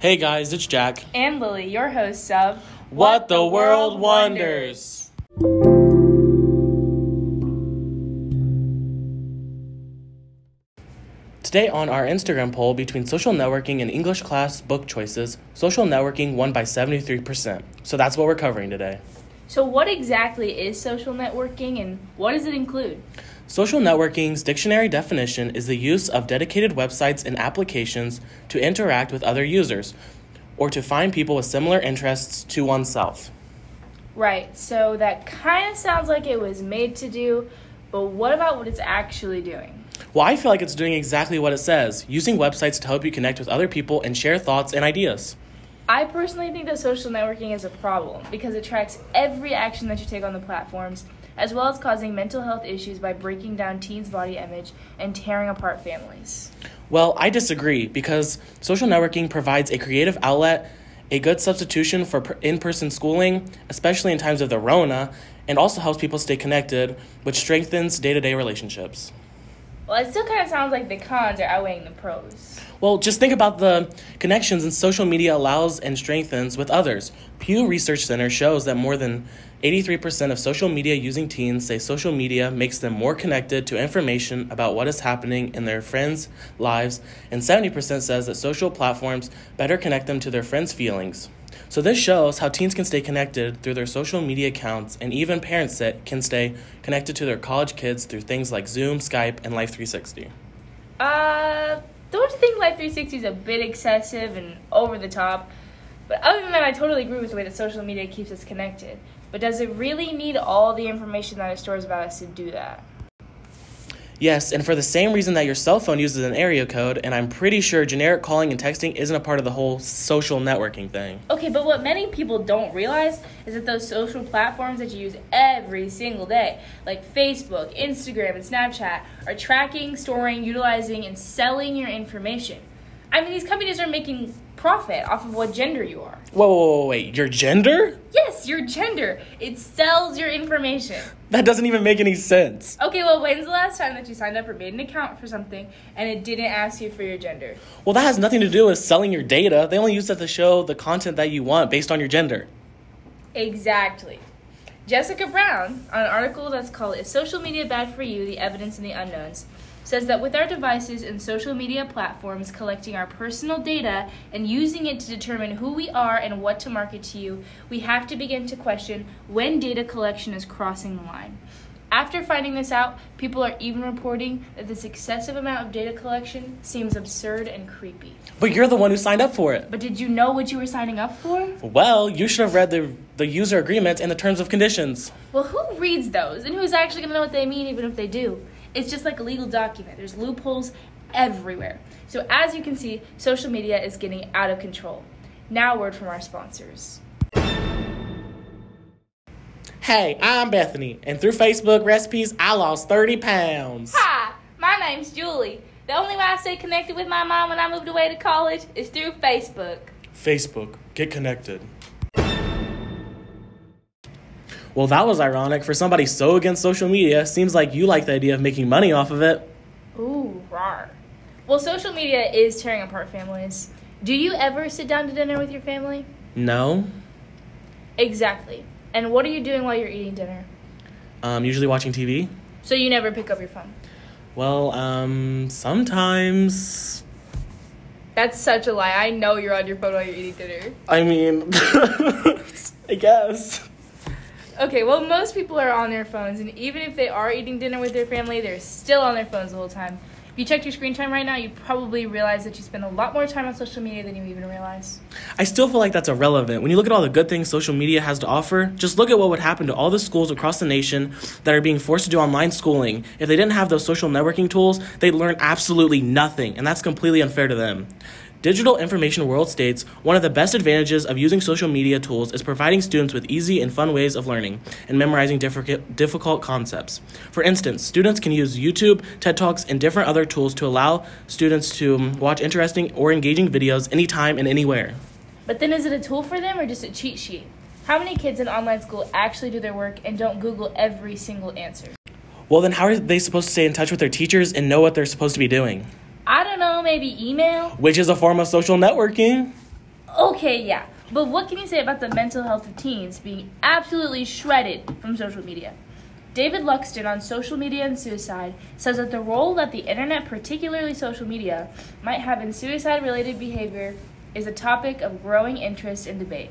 Hey guys, it's Jack. And Lily, your hosts of What, the, World Wonders. Today, on our Instagram poll between social networking and English class book choices, social networking won by 73%. So that's what we're covering today. So, what exactly is social networking and what does it include? Social networking's dictionary definition is the use of dedicated websites and applications to interact with other users or to find people with similar interests to oneself. Right, so that kind of sounds like it was made to do, but what about what it's actually doing? Well, I feel like it's doing exactly what it says using websites to help you connect with other people and share thoughts and ideas. I personally think that social networking is a problem because it tracks every action that you take on the platforms, as well as causing mental health issues by breaking down teens' body image and tearing apart families. Well, I disagree because social networking provides a creative outlet, a good substitution for in person schooling, especially in times of the Rona, and also helps people stay connected, which strengthens day to day relationships. Well, it still kind of sounds like the cons are outweighing the pros. Well, just think about the connections and social media allows and strengthens with others. Pew Research Center shows that more than 83% of social media using teens say social media makes them more connected to information about what is happening in their friends' lives, and 70% says that social platforms better connect them to their friends' feelings. So this shows how teens can stay connected through their social media accounts, and even parents can stay connected to their college kids through things like Zoom, Skype, and Life 360. Uh, don't you think Life 360 is a bit excessive and over the top? But other than that, I totally agree with the way that social media keeps us connected. But does it really need all the information that it stores about us to do that? Yes, and for the same reason that your cell phone uses an area code, and I'm pretty sure generic calling and texting isn't a part of the whole social networking thing. Okay, but what many people don't realize is that those social platforms that you use every single day, like Facebook, Instagram, and Snapchat, are tracking, storing, utilizing, and selling your information. I mean, these companies are making profit off of what gender you are. Whoa, whoa, whoa, wait, your gender? Yes, your gender. It sells your information. That doesn't even make any sense. Okay, well, when's the last time that you signed up or made an account for something and it didn't ask you for your gender? Well, that has nothing to do with selling your data. They only use that to show the content that you want based on your gender. Exactly. Jessica Brown, on an article that's called Is Social Media Bad for You? The Evidence and the Unknowns, says that with our devices and social media platforms collecting our personal data and using it to determine who we are and what to market to you, we have to begin to question when data collection is crossing the line. After finding this out, people are even reporting that this excessive amount of data collection seems absurd and creepy. But you're the one who signed up for it. But did you know what you were signing up for? Well, you should have read the, the user agreements and the terms of conditions. Well, who reads those? And who's actually going to know what they mean, even if they do? It's just like a legal document. There's loopholes everywhere. So as you can see, social media is getting out of control. Now, a word from our sponsors. Hey, I'm Bethany, and through Facebook recipes, I lost 30 pounds. Hi, my name's Julie. The only way I stay connected with my mom when I moved away to college is through Facebook. Facebook, get connected. Well, that was ironic. For somebody so against social media, seems like you like the idea of making money off of it. Ooh, rar. Well, social media is tearing apart families. Do you ever sit down to dinner with your family? No. Exactly. And what are you doing while you're eating dinner? Um, usually watching TV. So you never pick up your phone? Well, um, sometimes. That's such a lie. I know you're on your phone while you're eating dinner. I mean, I guess. Okay, well, most people are on their phones, and even if they are eating dinner with their family, they're still on their phones the whole time. If you checked your screen time right now, you'd probably realize that you spend a lot more time on social media than you even realize. I still feel like that's irrelevant. When you look at all the good things social media has to offer, just look at what would happen to all the schools across the nation that are being forced to do online schooling. If they didn't have those social networking tools, they'd learn absolutely nothing, and that's completely unfair to them. Digital Information World states one of the best advantages of using social media tools is providing students with easy and fun ways of learning and memorizing difficult concepts. For instance, students can use YouTube, TED Talks, and different other tools to allow students to um, watch interesting or engaging videos anytime and anywhere. But then is it a tool for them or just a cheat sheet? How many kids in online school actually do their work and don't Google every single answer? Well, then how are they supposed to stay in touch with their teachers and know what they're supposed to be doing? I don't know, maybe email? Which is a form of social networking. Okay, yeah. But what can you say about the mental health of teens being absolutely shredded from social media? David Luxton on Social Media and Suicide says that the role that the internet, particularly social media, might have in suicide related behavior is a topic of growing interest and debate.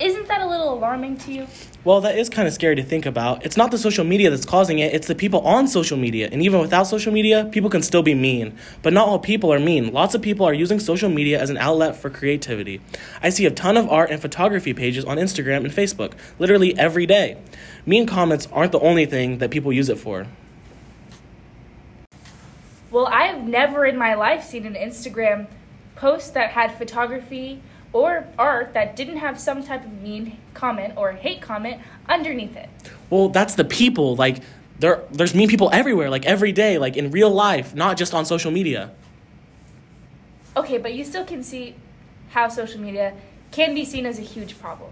Isn't that a little alarming to you? Well, that is kind of scary to think about. It's not the social media that's causing it, it's the people on social media. And even without social media, people can still be mean. But not all people are mean. Lots of people are using social media as an outlet for creativity. I see a ton of art and photography pages on Instagram and Facebook, literally every day. Mean comments aren't the only thing that people use it for. Well, I have never in my life seen an Instagram post that had photography or art that didn't have some type of mean comment or hate comment underneath it. Well, that's the people. Like, there, there's mean people everywhere, like every day, like in real life, not just on social media. Okay, but you still can see how social media can be seen as a huge problem.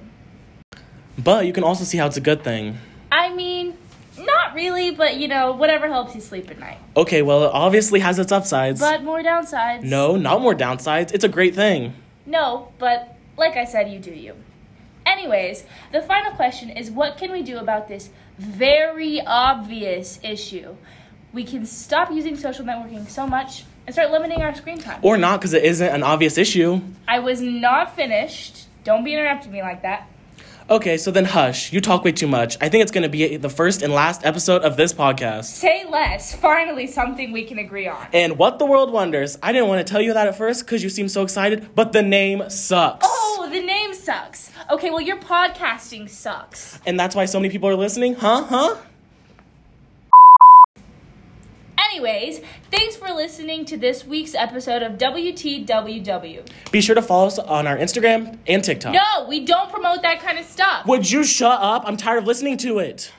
But you can also see how it's a good thing. I mean, not really, but you know, whatever helps you sleep at night. Okay, well, it obviously has its upsides. But more downsides. no, not more downsides. It's a great thing. No, but like I said, you do you. Anyways, the final question is what can we do about this very obvious issue? We can stop using social networking so much and start limiting our screen time. Or not, because it isn't an obvious issue. I was not finished. Don't be interrupting me like that. Okay, so then hush. You talk way too much. I think it's going to be the first and last episode of this podcast. Say less. Finally, something we can agree on. And what the world wonders, I didn't want to tell you that at first because you seem so excited, but the name sucks. Oh, the name sucks. Okay, well, your podcasting sucks. And that's why so many people are listening? Huh? Huh? Anyways, thanks for listening to this week's episode of WTWW. Be sure to follow us on our Instagram and TikTok. No, we don't promote that kind of stuff. Would you shut up? I'm tired of listening to it.